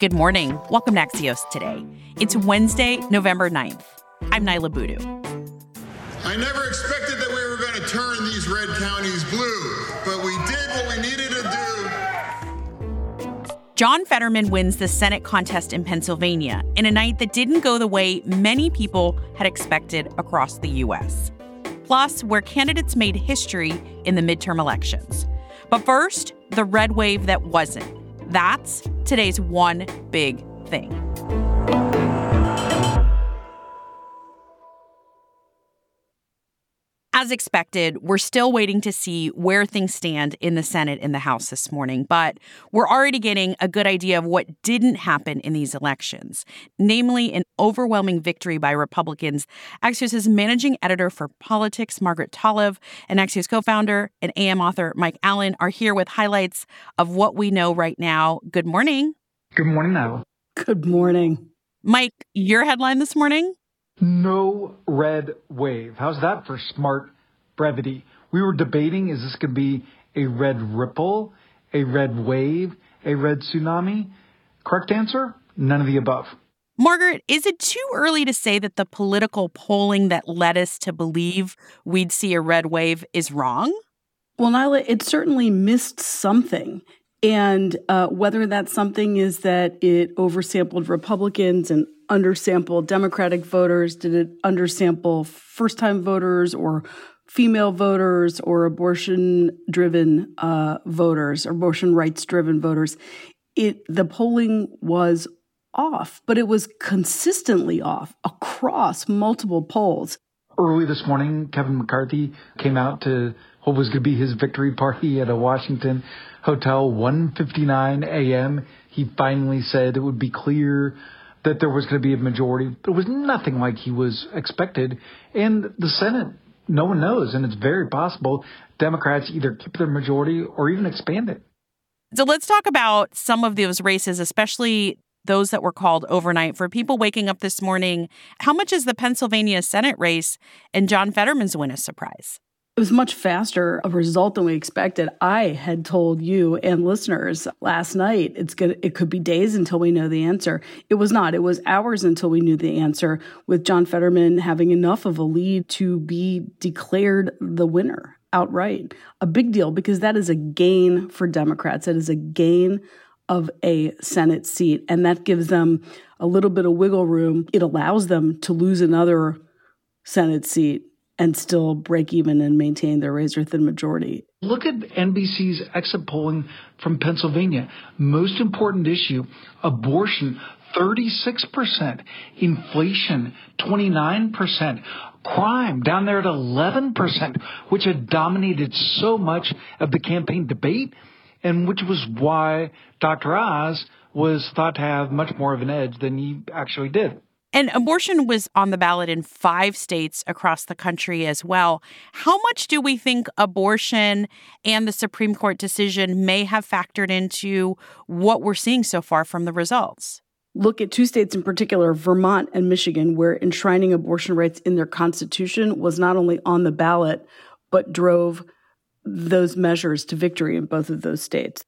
Good morning. Welcome to Axios today. It's Wednesday, November 9th. I'm Niala Boodhoo. I never expected that we were going to turn these red counties blue, but we did what we needed to do. John Fetterman wins the Senate contest in Pennsylvania in a night that didn't go the way many people had expected across the U.S. Plus, where candidates made history in the midterm elections. But first, the red wave that wasn't. That's today's one big thing. As expected, we're still waiting to see where things stand in the Senate and the House this morning, but we're already getting a good idea of what didn't happen in these elections, namely an overwhelming victory by Republicans. Axios' managing editor for politics, Margaret Talev, and Axios co founder and AM author Mike Allen are here with highlights of what we know right now. Good morning. Good morning, Niala. Good morning. Mike, your headline this morning? No red wave. How's that for smart brevity? We were debating is this going to be a red ripple, a red wave, a red tsunami? Correct answer? None of the above. Margaret, is it too early to say that the political polling that led us to believe we'd see a red wave is wrong? Well, Niala, it certainly missed something. And uh, whether that something is that it oversampled Republicans and undersample Democratic voters? Did it undersample first time voters or female voters or abortion driven uh, voters, abortion rights driven voters? It, the polling was off, but it was consistently off across multiple polls. Early this morning, Kevin McCarthy came out to what was going to be his victory party at a Washington hotel, 1:59 a.m. He finally said it would be clear that there was going to be a majority. But it was nothing like he was expected. And the Senate, no one knows. And it's very possible Democrats either keep their majority or even expand it. So let's talk about some of those races, especially those that were called overnight. For people waking up this morning, how much is the Pennsylvania Senate race and John Fetterman's win a surprise? It was much faster a result than we expected. I had told you and listeners last night it's good it could be days until we know the answer. It was not. It was hours until we knew the answer with John Fetterman having enough of a lead to be declared the winner outright. A big deal because that is a gain for Democrats. That is a gain of a Senate seat and that gives them a little bit of wiggle room. It allows them to lose another Senate seat and still break even and maintain their razor thin majority. Look at NBC's exit polling from Pennsylvania. Most important issue abortion, 36%, inflation, 29%, crime down there at 11%, which had dominated so much of the campaign debate, and which was why Dr. Oz was thought to have much more of an edge than he actually did. And abortion was on the ballot in five states across the country as well. How much do we think abortion and the Supreme Court decision may have factored into what we're seeing so far from the results? Look at two states in particular, Vermont and Michigan, where enshrining abortion rights in their constitution was not only on the ballot, but drove those measures to victory in both of those states.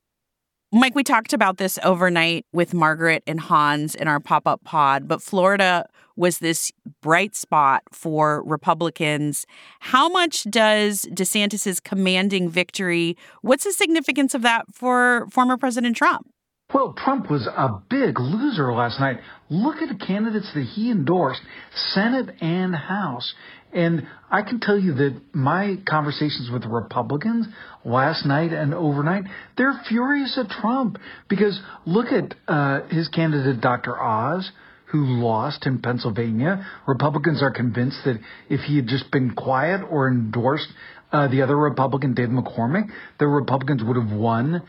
Mike, we talked about this overnight with Margaret and Hans in our pop up pod, but Florida was this bright spot for Republicans. How much does DeSantis's commanding victory, what's the significance of that for former President Trump? Well, Trump was a big loser last night. Look at the candidates that he endorsed, Senate and House. And I can tell you that my conversations with Republicans last night and overnight, they're furious at Trump because look at uh, his candidate, Dr. Oz, who lost in Pennsylvania. Republicans are convinced that if he had just been quiet or endorsed uh, the other Republican, Dave McCormick, the Republicans would have won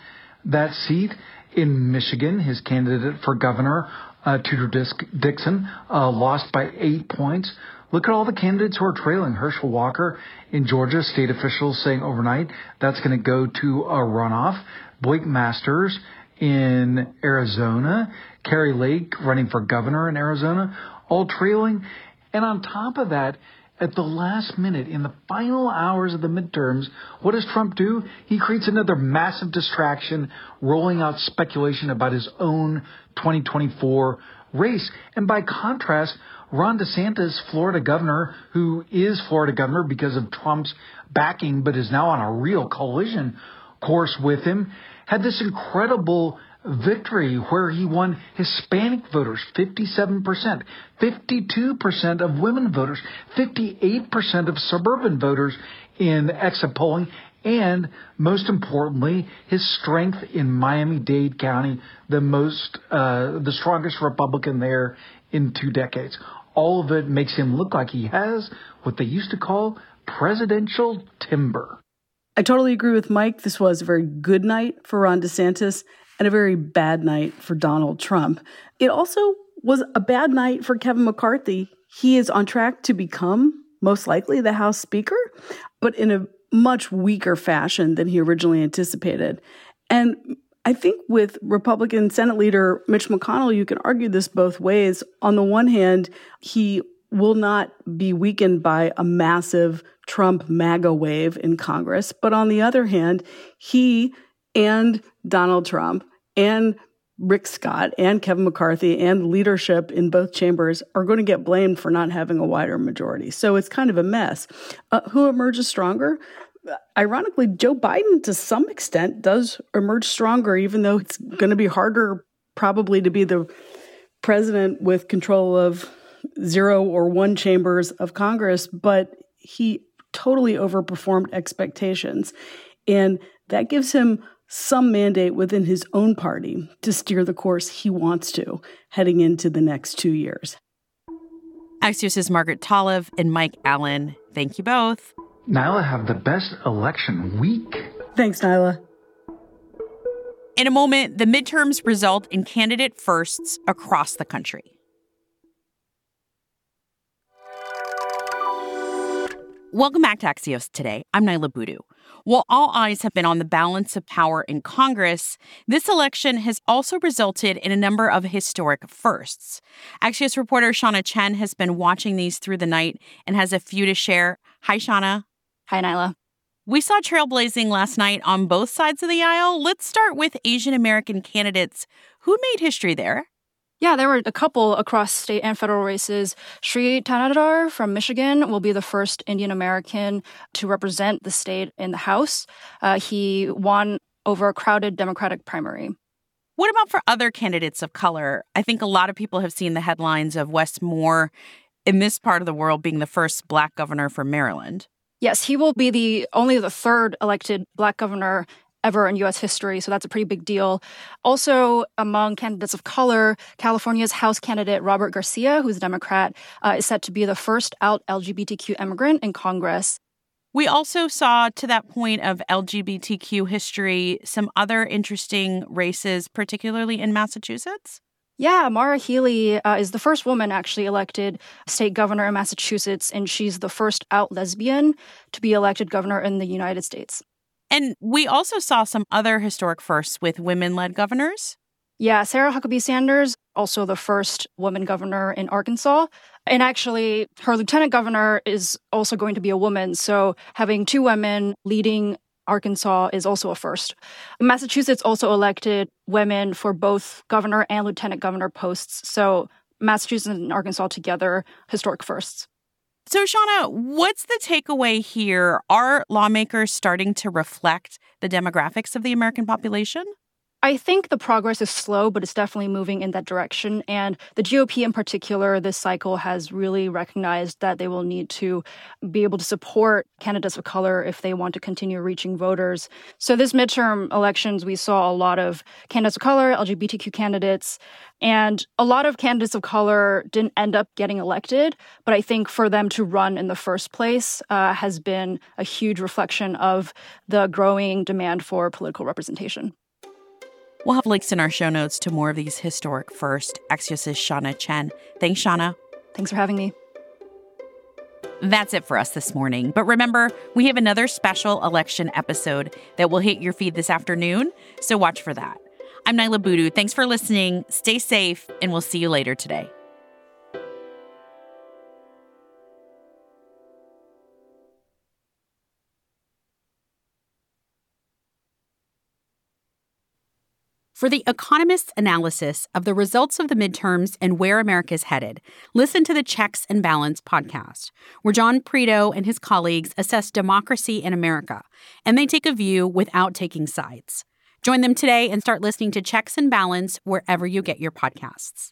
that seat. In Michigan, his candidate for governor, uh, Tudor Dixon, uh, lost by eight points. Look at all the candidates who are trailing. Herschel Walker in Georgia, state officials saying overnight that's going to go to a runoff. Blake Masters in Arizona, Kari Lake running for governor in Arizona, all trailing. And on top of that, at the last minute, in the final hours of the midterms, what does Trump do? He creates another massive distraction, rolling out speculation about his own 2024 race. And by contrast, Ron DeSantis, Florida governor, who is Florida governor because of Trump's backing, but is now on a real collision course with him, had this incredible victory where he won Hispanic voters 57%, 52% of women voters, 58% of suburban voters in exit polling, and most importantly, his strength in Miami-Dade County, the most, uh, the strongest Republican there in two decades. All of it makes him look like he has what they used to call presidential timber. I totally agree with Mike. This was a very good night for Ron DeSantis and a very bad night for Donald Trump. It also was a bad night for Kevin McCarthy. He is on track to become, most likely, the House Speaker, but in a much weaker fashion than he originally anticipated. And I think with Republican Senate leader Mitch McConnell, you can argue this both ways. On the one hand, he will not be weakened by a massive Trump MAGA wave in Congress. But on the other hand, he and Donald Trump and Rick Scott and Kevin McCarthy and leadership in both chambers are going to get blamed for not having a wider majority. So it's kind of a mess. Uh, who emerges stronger? Ironically, Joe Biden, to some extent, does emerge stronger, even though it's going to be harder, probably, to be the president with control of zero or one chambers of Congress. But he totally overperformed expectations. And that gives him some mandate within his own party to steer the course he wants to heading into the next two years. Axios' Margaret Talev and Mike Allen. Thank you both. Niala have the best election week. Thanks, Niala. In a moment, the midterms result in candidate firsts across the country. Welcome back to Axios today. I'm Niala Boodhoo. While all eyes have been on the balance of power in Congress, this election has also resulted in a number of historic firsts. Axios reporter Shawna Chen has been watching these through the night and has a few to share. Hi, Shawna. Hi, Niala. We saw trailblazing last night on both sides of the aisle. Let's start with Asian American candidates. Who made history there? Yeah, there were a couple across state and federal races. Shri Thanedar from Michigan will be the first Indian American to represent the state in the House. Uh, he won over a crowded Democratic primary. What about for other candidates of color? I think a lot of people have seen the headlines of Wes Moore in this part of the world being the first black governor for Maryland. Yes, he will be the only the third elected black governor ever in US history, so that's a pretty big deal. Also, among candidates of color, California's House candidate Robert Garcia, who's a Democrat, uh, is set to be the first out LGBTQ immigrant in Congress. We also saw, to that point of LGBTQ history, some other interesting races, particularly in Massachusetts. Yeah, Maura Healey uh, is the first woman actually elected state governor in Massachusetts, and she's the first out lesbian to be elected governor in the United States. And we also saw some other historic firsts with women led governors. Yeah, Sarah Huckabee Sanders, also the first woman governor in Arkansas. And actually, her lieutenant governor is also going to be a woman. So having two women leading Arkansas is also a first. Massachusetts also elected women for both governor and lieutenant governor posts. So Massachusetts and Arkansas together, historic firsts. So, Shawna, what's the takeaway here? Are lawmakers starting to reflect the demographics of the American population? I think the progress is slow, but it's definitely moving in that direction. And the GOP in particular, this cycle has really recognized that they will need to be able to support candidates of color if they want to continue reaching voters. So, this midterm elections, we saw a lot of candidates of color, LGBTQ candidates, and a lot of candidates of color didn't end up getting elected. But I think for them to run in the first place uh, has been a huge reflection of the growing demand for political representation. We'll have links in our show notes to more of these historic first. Axios' Shawna Chen. Thanks, Shawna. Thanks for having me. That's it for us this morning. But remember, we have another special election episode that will hit your feed this afternoon, so watch for that. I'm Niala Boodhoo. Thanks for listening. Stay safe, and we'll see you later today. For The Economist's analysis of the results of the midterms and where America's headed, listen to the Checks and Balance podcast, where John Prideaux and his colleagues assess democracy in America, and they take a view without taking sides. Join them today and start listening to Checks and Balance wherever you get your podcasts.